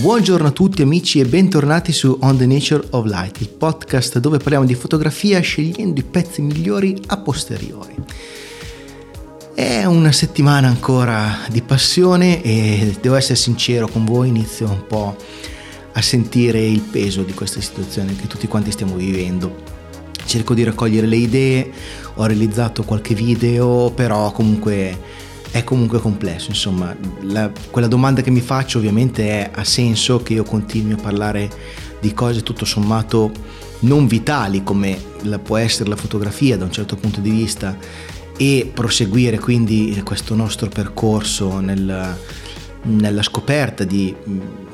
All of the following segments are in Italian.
Buongiorno a tutti amici e bentornati su On the Nature of Light, il podcast dove parliamo di fotografia scegliendo i pezzi migliori a posteriori. È una settimana ancora di passione e devo essere sincero con voi, inizio un po' a sentire il peso di questa situazione che tutti quanti stiamo vivendo. Cerco di raccogliere le idee, ho realizzato qualche video, però comunque è comunque complesso, insomma, la, quella domanda che mi faccio ovviamente è ha senso che io continui a parlare di cose tutto sommato non vitali come la, può essere la fotografia da un certo punto di vista e proseguire quindi questo nostro percorso nel, nella scoperta di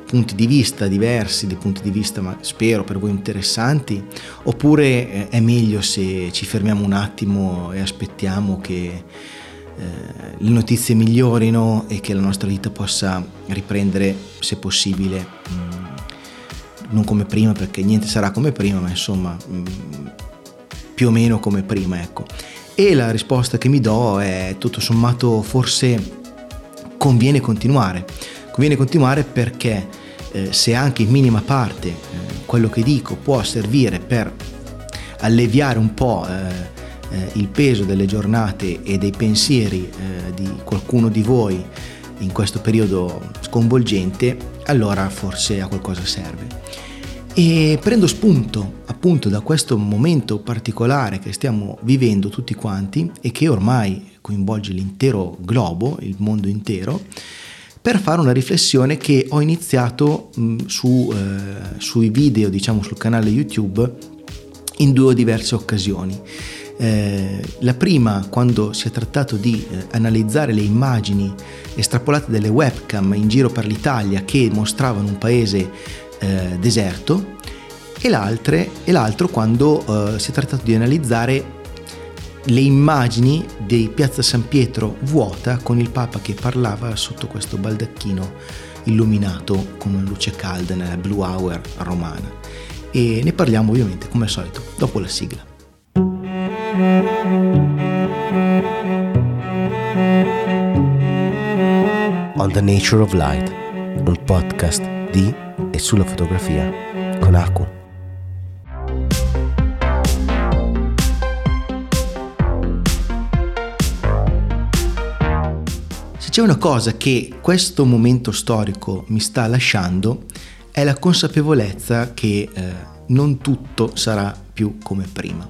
punti di vista diversi, di punti di vista ma spero per voi interessanti, oppure eh, è meglio se ci fermiamo un attimo e aspettiamo che eh, le notizie migliorino e che la nostra vita possa riprendere, se possibile, mm, non come prima perché niente sarà come prima, ma insomma mm, più o meno come prima, ecco. E la risposta che mi do è tutto sommato forse conviene continuare. Conviene continuare perché eh, se anche in minima parte eh, quello che dico può servire per alleviare un po' eh, eh, il peso delle giornate e dei pensieri eh, di qualcuno di voi in questo periodo sconvolgente, allora forse a qualcosa serve. E prendo spunto appunto da questo momento particolare che stiamo vivendo tutti quanti e che ormai coinvolge l'intero globo, il mondo intero, per fare una riflessione che ho iniziato mh, su, eh, sui video, diciamo sul canale YouTube, in due diverse occasioni. Eh, la prima quando si è trattato di eh, analizzare le immagini estrapolate dalle webcam in giro per l'Italia che mostravano un paese eh, deserto e, e, l'altro quando eh, si è trattato di analizzare le immagini di Piazza San Pietro vuota con il Papa che parlava sotto questo baldacchino illuminato con una luce calda nella Blue Hour romana. E ne parliamo ovviamente come al solito dopo la sigla. On the Nature of Light, un podcast di e sulla fotografia con Aku. Se c'è una cosa che questo momento storico mi sta lasciando è la consapevolezza che eh, non tutto sarà più come prima.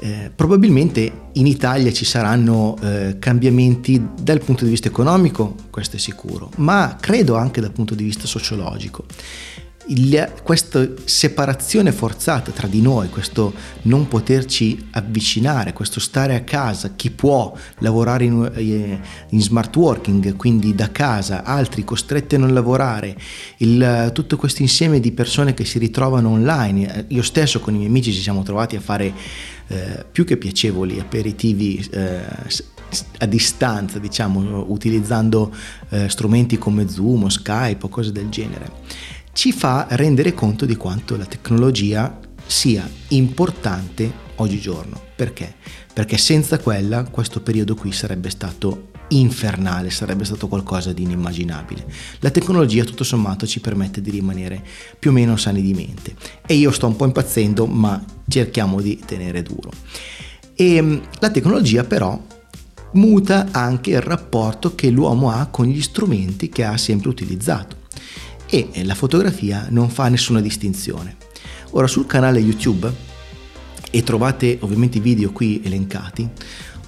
Eh, probabilmente in Italia ci saranno eh, cambiamenti dal punto di vista economico, questo è sicuro, ma credo anche dal punto di vista sociologico il, questa separazione forzata tra di noi, questo non poterci avvicinare, questo stare a casa, chi può lavorare in, eh, in smart working, quindi da casa, altri costretti a non lavorare, il, tutto questo insieme di persone che si ritrovano online, io stesso con i miei amici ci siamo trovati a fare eh, più che piacevoli aperitivi eh, a distanza, diciamo, utilizzando eh, strumenti come Zoom o Skype o cose del genere ci fa rendere conto di quanto la tecnologia sia importante oggigiorno. Perché? Perché senza quella questo periodo qui sarebbe stato infernale, sarebbe stato qualcosa di inimmaginabile. La tecnologia tutto sommato ci permette di rimanere più o meno sani di mente e io sto un po' impazzendo ma cerchiamo di tenere duro. E ehm, la tecnologia però muta anche il rapporto che l'uomo ha con gli strumenti che ha sempre utilizzato e la fotografia non fa nessuna distinzione. Ora sul canale YouTube, e trovate ovviamente i video qui elencati,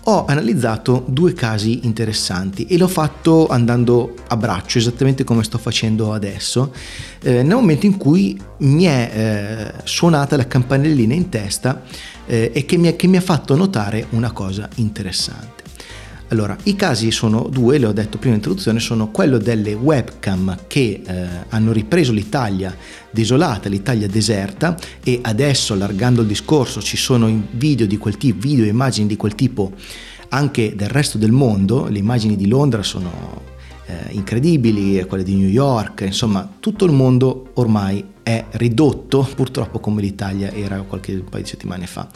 ho analizzato due casi interessanti e l'ho fatto andando a braccio, esattamente come sto facendo adesso, eh, nel momento in cui mi è eh, suonata la campanellina in testa eh, e che mi, che mi ha fatto notare una cosa interessante. Allora, i casi sono due, le ho detto prima in introduzione, sono quello delle webcam che eh, hanno ripreso l'Italia desolata, l'Italia deserta e adesso allargando il discorso ci sono video di quel tipo, video e immagini di quel tipo anche del resto del mondo, le immagini di Londra sono eh, incredibili, quelle di New York, insomma tutto il mondo ormai è ridotto purtroppo come l'Italia era qualche paio di settimane fa.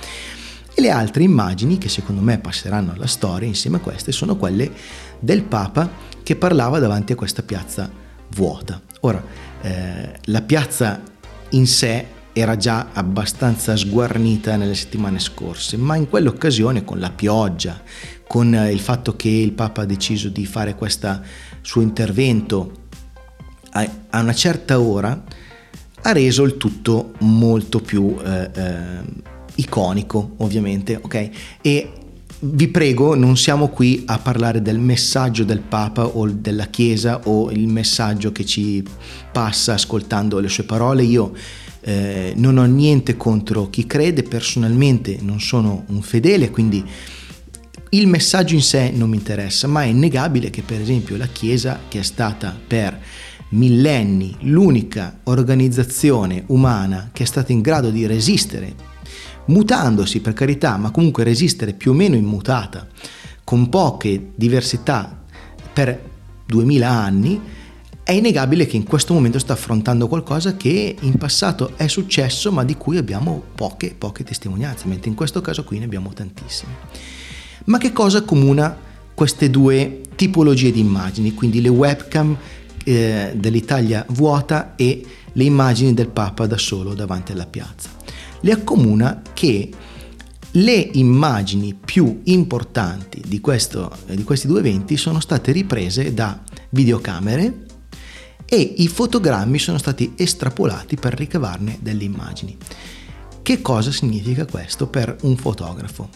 E le altre immagini che secondo me passeranno alla storia insieme a queste sono quelle del Papa che parlava davanti a questa piazza vuota. Ora, eh, la piazza in sé era già abbastanza sguarnita nelle settimane scorse, ma in quell'occasione con la pioggia, con il fatto che il Papa ha deciso di fare questo suo intervento a una certa ora, ha reso il tutto molto più eh, eh, iconico, ovviamente, ok? E vi prego, non siamo qui a parlare del messaggio del Papa o della Chiesa o il messaggio che ci passa ascoltando le sue parole. Io eh, non ho niente contro chi crede, personalmente non sono un fedele, quindi il messaggio in sé non mi interessa, ma è innegabile che per esempio la Chiesa, che è stata per millenni l'unica organizzazione umana che è stata in grado di resistere, mutandosi per carità, ma comunque resistere più o meno immutata, con poche diversità per duemila anni, è innegabile che in questo momento sta affrontando qualcosa che in passato è successo ma di cui abbiamo poche, poche testimonianze, mentre in questo caso qui ne abbiamo tantissime. Ma che cosa accomuna queste due tipologie di immagini, quindi le webcam eh, dell'Italia vuota e le immagini del Papa da solo davanti alla piazza? Le accomuna che le immagini più importanti di, questo, di questi due eventi sono state riprese da videocamere e i fotogrammi sono stati estrapolati per ricavarne delle immagini. Che cosa significa questo per un fotografo?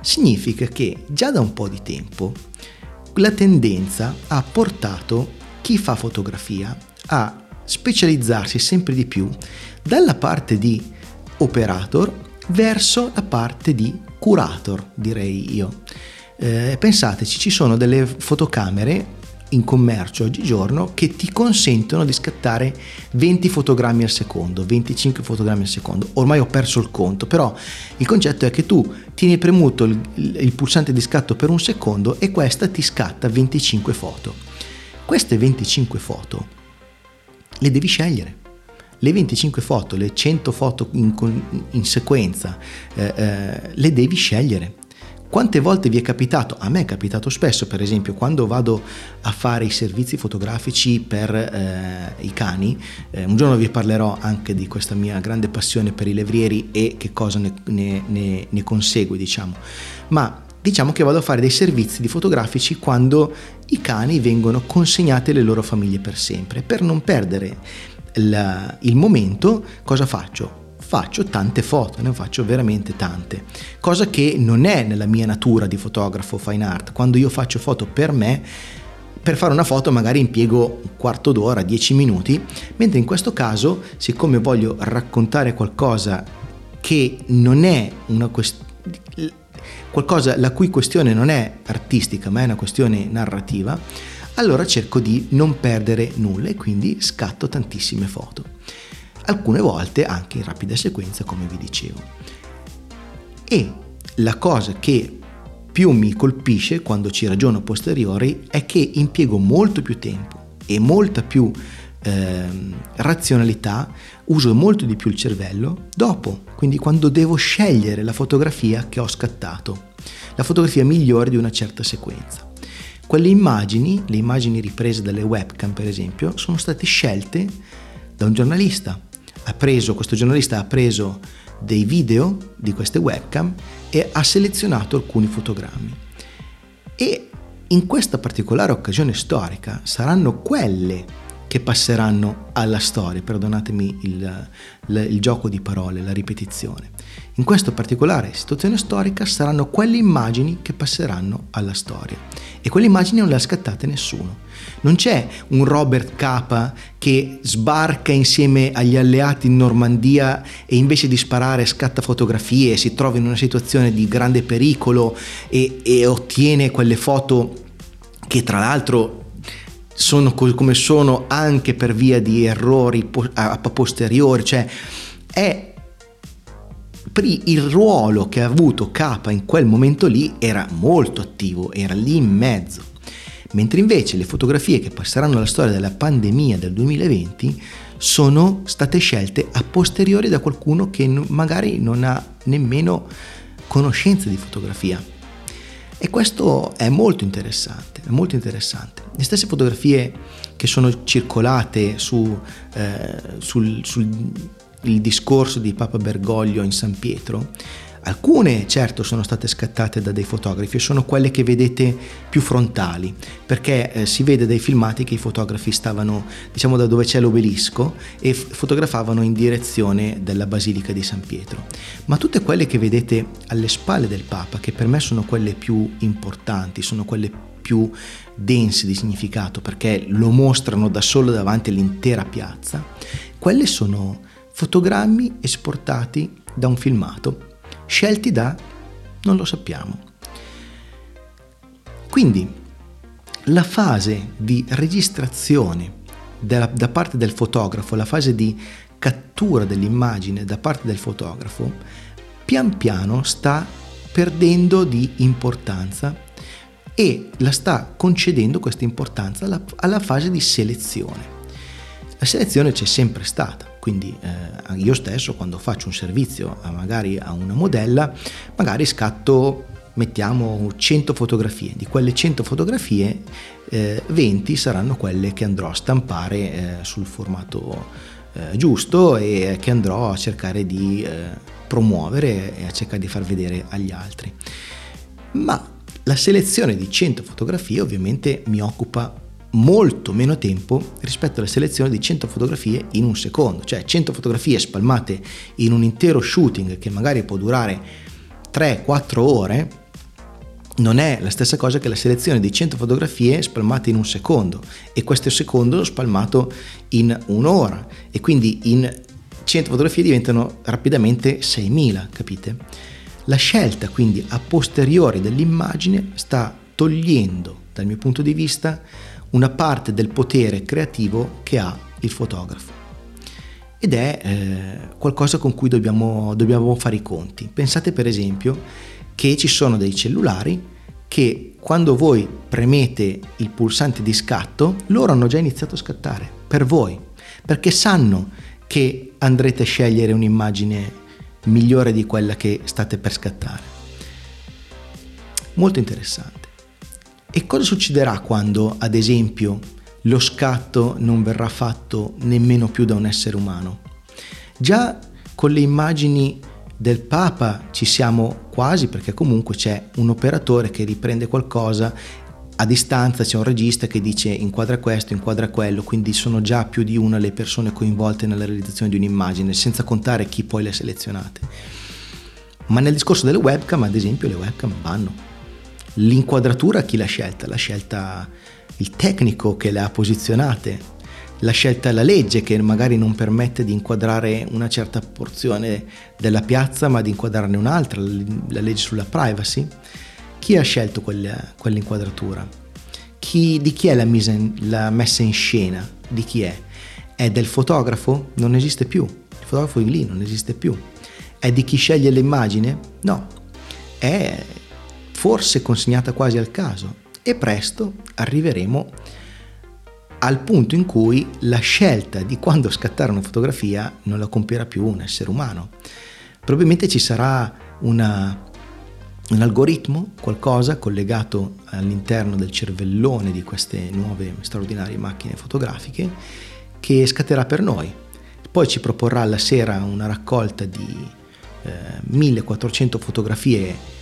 Significa che già da un po' di tempo la tendenza ha portato chi fa fotografia a specializzarsi sempre di più dalla parte di operator verso la parte di curator, direi io. Eh, pensateci, ci sono delle fotocamere in commercio oggigiorno che ti consentono di scattare 20 fotogrammi al secondo, 25 fotogrammi al secondo. Ormai ho perso il conto, però il concetto è che tu tieni premuto il, il pulsante di scatto per un secondo e questa ti scatta 25 foto. Queste 25 foto le devi scegliere. Le 25 foto, le 100 foto in, in sequenza, eh, eh, le devi scegliere quante volte vi è capitato? A me è capitato spesso, per esempio, quando vado a fare i servizi fotografici per eh, i cani, eh, un giorno vi parlerò anche di questa mia grande passione per i levrieri e che cosa ne, ne, ne, ne consegue, diciamo. Ma diciamo che vado a fare dei servizi di fotografici quando i cani vengono consegnati alle loro famiglie per sempre. Per non perdere il, il momento, cosa faccio? faccio tante foto, ne faccio veramente tante, cosa che non è nella mia natura di fotografo fine art. Quando io faccio foto per me, per fare una foto magari impiego un quarto d'ora, dieci minuti, mentre in questo caso, siccome voglio raccontare qualcosa che non è una questione qualcosa la cui questione non è artistica ma è una questione narrativa, allora cerco di non perdere nulla e quindi scatto tantissime foto alcune volte anche in rapida sequenza come vi dicevo. E la cosa che più mi colpisce quando ci ragiono a posteriori è che impiego molto più tempo e molta più eh, razionalità, uso molto di più il cervello dopo, quindi quando devo scegliere la fotografia che ho scattato, la fotografia migliore di una certa sequenza. Quelle immagini, le immagini riprese dalle webcam per esempio, sono state scelte da un giornalista, preso, questo giornalista ha preso dei video di queste webcam e ha selezionato alcuni fotogrammi. E in questa particolare occasione storica saranno quelle che passeranno alla storia, perdonatemi il, il, il, gioco di parole, la ripetizione. In questa particolare situazione storica saranno quelle immagini che passeranno alla storia e quelle immagini non le ha scattate nessuno. Non c'è un Robert Capa che sbarca insieme agli alleati in Normandia e invece di sparare scatta fotografie, si trova in una situazione di grande pericolo e, e ottiene quelle foto che tra l'altro sono come sono anche per via di errori a posteriori, cioè è il ruolo che ha avuto K in quel momento lì era molto attivo, era lì in mezzo. Mentre invece le fotografie che passeranno alla storia della pandemia del 2020 sono state scelte a posteriori da qualcuno che magari non ha nemmeno conoscenza di fotografia. E questo è molto interessante, è molto interessante. Le stesse fotografie che sono circolate su, eh, sul, sul discorso di Papa Bergoglio in San Pietro, Alcune certo sono state scattate da dei fotografi, sono quelle che vedete più frontali, perché eh, si vede dai filmati che i fotografi stavano, diciamo, da dove c'è l'obelisco e f- fotografavano in direzione della Basilica di San Pietro. Ma tutte quelle che vedete alle spalle del Papa, che per me sono quelle più importanti, sono quelle più dense di significato, perché lo mostrano da solo davanti all'intera piazza, quelle sono fotogrammi esportati da un filmato Scelti da? Non lo sappiamo. Quindi la fase di registrazione da, da parte del fotografo, la fase di cattura dell'immagine da parte del fotografo, pian piano sta perdendo di importanza e la sta concedendo questa importanza alla, alla fase di selezione. La selezione c'è sempre stata, quindi eh, io stesso quando faccio un servizio a magari a una modella, magari scatto mettiamo 100 fotografie, di quelle 100 fotografie eh, 20 saranno quelle che andrò a stampare eh, sul formato eh, giusto e che andrò a cercare di eh, promuovere e a cercare di far vedere agli altri. Ma la selezione di 100 fotografie ovviamente mi occupa molto meno tempo rispetto alla selezione di 100 fotografie in un secondo, cioè 100 fotografie spalmate in un intero shooting che magari può durare 3-4 ore, non è la stessa cosa che la selezione di 100 fotografie spalmate in un secondo. E questo secondo spalmato in un'ora. E quindi in 100 fotografie diventano rapidamente 6.000, capite? La scelta quindi a posteriori dell'immagine sta togliendo dal mio punto di vista una parte del potere creativo che ha il fotografo. Ed è eh, qualcosa con cui dobbiamo, dobbiamo fare i conti. Pensate per esempio che ci sono dei cellulari che quando voi premete il pulsante di scatto, loro hanno già iniziato a scattare per voi, perché sanno che andrete a scegliere un'immagine migliore di quella che state per scattare. Molto interessante. E cosa succederà quando, ad esempio, lo scatto non verrà fatto nemmeno più da un essere umano? Già con le immagini del Papa ci siamo quasi perché comunque c'è un operatore che riprende qualcosa a distanza c'è un regista che dice inquadra questo, inquadra quello, quindi sono già più di una le persone coinvolte nella realizzazione di un'immagine, senza contare chi poi le ha selezionate. Ma nel discorso delle webcam, ad esempio, le webcam vanno L'inquadratura chi l'ha scelta? L'ha scelta il tecnico che le ha posizionate, l'ha scelta la legge che magari non permette di inquadrare una certa porzione della piazza ma di inquadrarne un'altra, la legge sulla privacy. Chi ha scelto quella, quell'inquadratura? Chi, di chi è la, in, la messa in scena? Di chi è? È del fotografo? Non esiste più. Il fotografo è lì, non esiste più. È di chi sceglie l'immagine? No. È forse consegnata quasi al caso e presto arriveremo al punto in cui la scelta di quando scattare una fotografia non la compierà più un essere umano. Probabilmente ci sarà una, un algoritmo, qualcosa collegato all'interno del cervellone di queste nuove straordinarie macchine fotografiche che scatterà per noi. Poi ci proporrà la sera una raccolta di eh, 1400 fotografie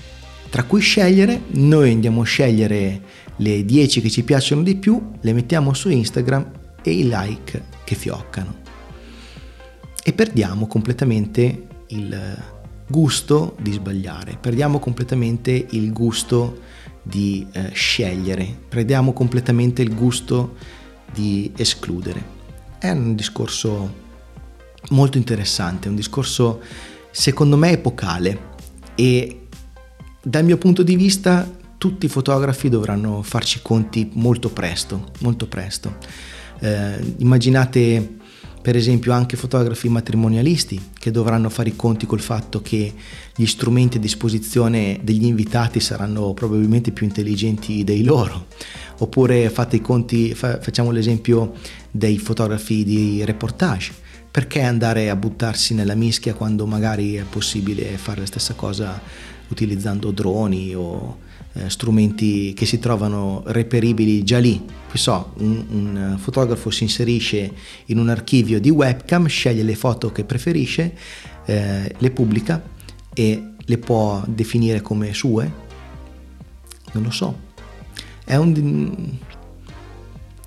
tra cui scegliere, noi andiamo a scegliere le 10 che ci piacciono di più, le mettiamo su Instagram e i like che fioccano. E perdiamo completamente il gusto di sbagliare, perdiamo completamente il gusto di eh, scegliere, perdiamo completamente il gusto di escludere. È un discorso molto interessante, un discorso secondo me epocale e dal mio punto di vista tutti i fotografi dovranno farci conti molto presto, molto presto. Eh, immaginate per esempio anche fotografi matrimonialisti che dovranno fare i conti col fatto che gli strumenti a disposizione degli invitati saranno probabilmente più intelligenti dei loro. Oppure fate i conti, fa, facciamo l'esempio dei fotografi di reportage. Perché andare a buttarsi nella mischia quando magari è possibile fare la stessa cosa utilizzando droni o eh, strumenti che si trovano reperibili già lì. So, un, un, fotografo si inserisce in un archivio di webcam, sceglie le foto che preferisce, eh, le pubblica e le può definire come sue? Non lo so. È un,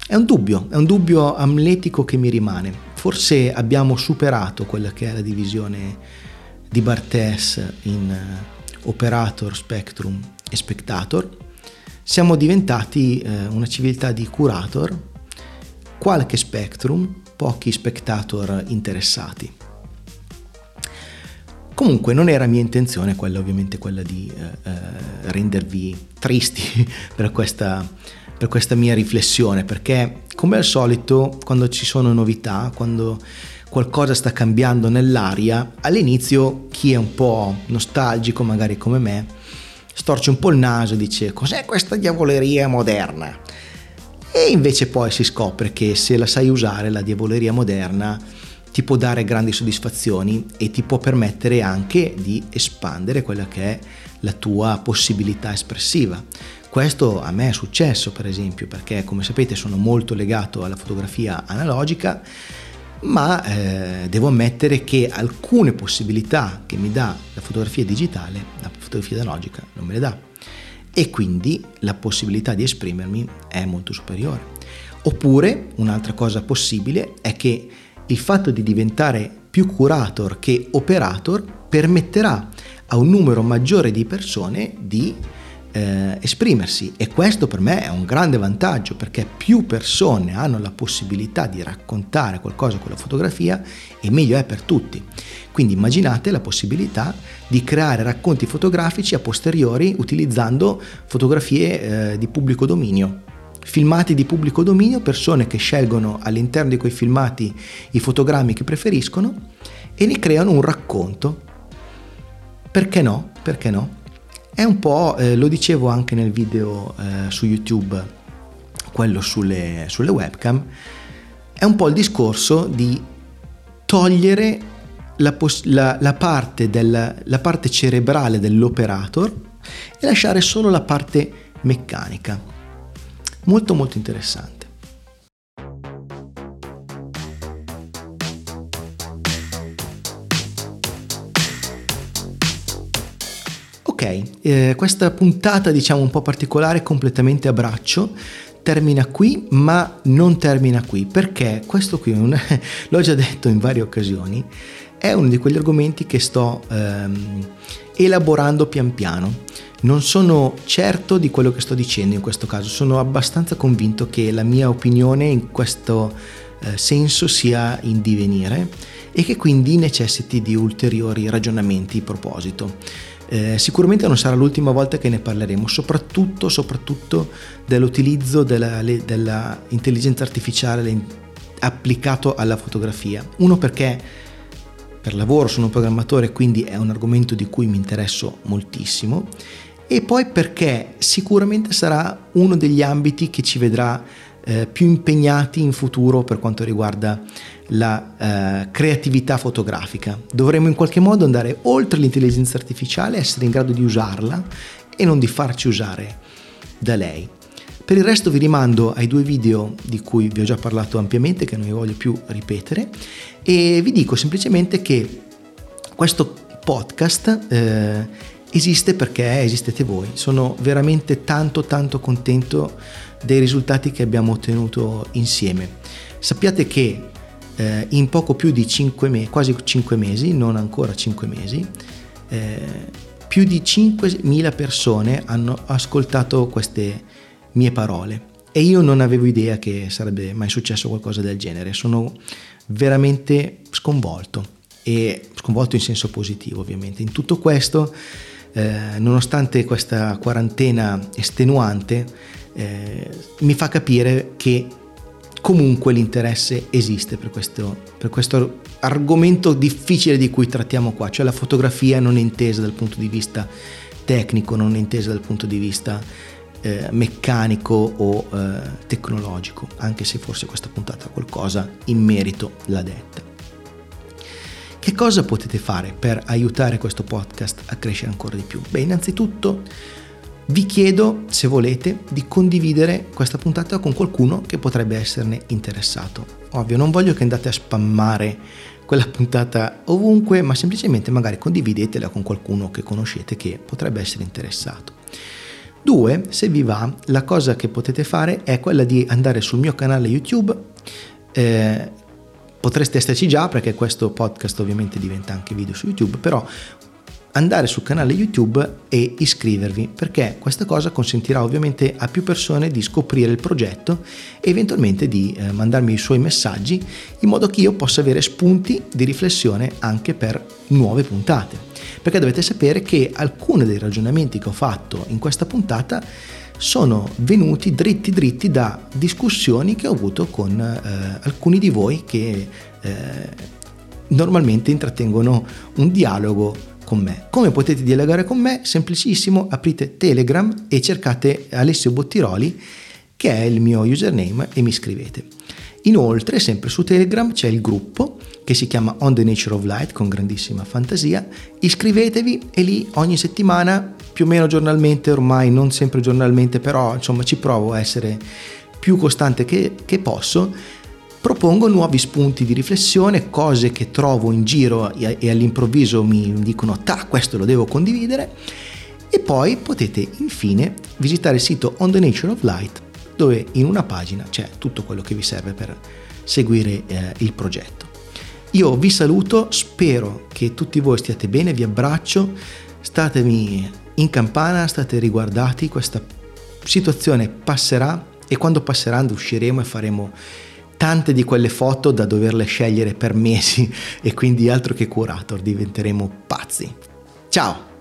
è un dubbio, è un dubbio amletico che mi rimane. Forse abbiamo superato quella che è la divisione di Barthes in eh, operator, spectrum e spectator, siamo diventati eh, una civiltà di curator, qualche spectrum, pochi spectator interessati. Comunque non era mia intenzione quella ovviamente quella di eh, eh rendervi tristi per questa, per questa mia riflessione, perché come al solito quando ci sono novità, quando qualcosa sta cambiando nell'aria, all'inizio chi è un po' nostalgico magari come me, storce un po' il naso e dice cos'è questa diavoleria moderna? E invece poi si scopre che se la sai usare la diavoleria moderna ti può dare grandi soddisfazioni e ti può permettere anche di espandere quella che è la tua possibilità espressiva. Questo a me è successo per esempio perché come sapete sono molto legato alla fotografia analogica ma eh, devo ammettere che alcune possibilità che mi dà la fotografia digitale, la fotografia analogica, non me le dà. E quindi la possibilità di esprimermi è molto superiore. Oppure un'altra cosa possibile è che il fatto di diventare più curator che operator permetterà a un numero maggiore di persone di eh, esprimersi e questo per me è un grande vantaggio perché più persone hanno la possibilità di raccontare qualcosa con la fotografia e meglio è per tutti. Quindi immaginate la possibilità di creare racconti fotografici a posteriori utilizzando fotografie eh, di pubblico dominio. Filmati di pubblico dominio, persone che scelgono all'interno di quei filmati i fotogrammi che preferiscono e ne creano un racconto. Perché no? Perché no? È un po', eh, lo dicevo anche nel video eh, su YouTube, quello sulle, sulle webcam, è un po' il discorso di togliere la, pos- la, la, parte del, la parte cerebrale dell'operator e lasciare solo la parte meccanica. Molto molto interessante. Eh, questa puntata diciamo un po' particolare, completamente a braccio, termina qui, ma non termina qui, perché questo qui, un, l'ho già detto in varie occasioni, è uno di quegli argomenti che sto ehm, elaborando pian piano. Non sono certo di quello che sto dicendo in questo caso, sono abbastanza convinto che la mia opinione in questo eh, senso sia in divenire e che quindi necessiti di ulteriori ragionamenti in proposito. Eh, sicuramente non sarà l'ultima volta che ne parleremo, soprattutto, soprattutto dell'utilizzo dell'intelligenza artificiale applicato alla fotografia. Uno perché per lavoro sono un programmatore, quindi è un argomento di cui mi interesso moltissimo e poi perché sicuramente sarà uno degli ambiti che ci vedrà eh, più impegnati in futuro per quanto riguarda la eh, creatività fotografica. Dovremmo in qualche modo andare oltre l'intelligenza artificiale, essere in grado di usarla e non di farci usare da lei. Per il resto vi rimando ai due video di cui vi ho già parlato ampiamente, che non vi voglio più ripetere, e vi dico semplicemente che questo podcast eh, esiste perché esistete voi. Sono veramente tanto tanto contento dei risultati che abbiamo ottenuto insieme. Sappiate che eh, in poco più di 5 mesi, quasi 5 mesi, non ancora 5 mesi, eh, più di 5.000 persone hanno ascoltato queste mie parole e io non avevo idea che sarebbe mai successo qualcosa del genere. Sono veramente sconvolto e sconvolto in senso positivo ovviamente. In tutto questo, eh, nonostante questa quarantena estenuante, eh, mi fa capire che comunque l'interesse esiste per questo, per questo argomento difficile di cui trattiamo qua, cioè la fotografia non intesa dal punto di vista tecnico, non intesa dal punto di vista eh, meccanico o eh, tecnologico, anche se forse questa puntata qualcosa in merito l'ha detta. Che cosa potete fare per aiutare questo podcast a crescere ancora di più? Beh, innanzitutto Vi chiedo, se volete, di condividere questa puntata con qualcuno che potrebbe esserne interessato. Ovvio, non voglio che andate a spammare quella puntata ovunque, ma semplicemente magari condividetela con qualcuno che conoscete che potrebbe essere interessato. Due, se vi va, la cosa che potete fare è quella di andare sul mio canale YouTube. Eh, potreste esserci già perché questo podcast ovviamente diventa anche video su YouTube, però andare sul canale YouTube e iscrivervi perché questa cosa consentirà ovviamente a più persone di scoprire il progetto e eventualmente di eh, mandarmi i suoi messaggi in modo che io possa avere spunti di riflessione anche per nuove puntate. Perché dovete sapere che alcuni dei ragionamenti che ho fatto in questa puntata sono venuti dritti dritti da discussioni che ho avuto con eh, alcuni di voi che eh, normalmente intrattengono un dialogo con me. Come potete dialogare con me? Semplicissimo, aprite Telegram e cercate Alessio Bottiroli, che è il mio username, e mi scrivete. Inoltre, sempre su Telegram c'è il gruppo che si chiama On the Nature of Light con grandissima fantasia. Iscrivetevi e lì ogni settimana, più o meno giornalmente, ormai non sempre giornalmente, però insomma ci provo a essere più costante che, che posso propongo nuovi spunti di riflessione, cose che trovo in giro e all'improvviso mi dicono ta, questo lo devo condividere e poi potete infine visitare il sito On the Nature of Light dove in una pagina c'è tutto quello che vi serve per seguire eh, il progetto. Io vi saluto, spero che tutti voi stiate bene, vi abbraccio, statemi in campana, state riguardati, questa situazione passerà e quando passerà usciremo e faremo tante di quelle foto da doverle scegliere per mesi e quindi altro che curator, diventeremo pazzi. Ciao!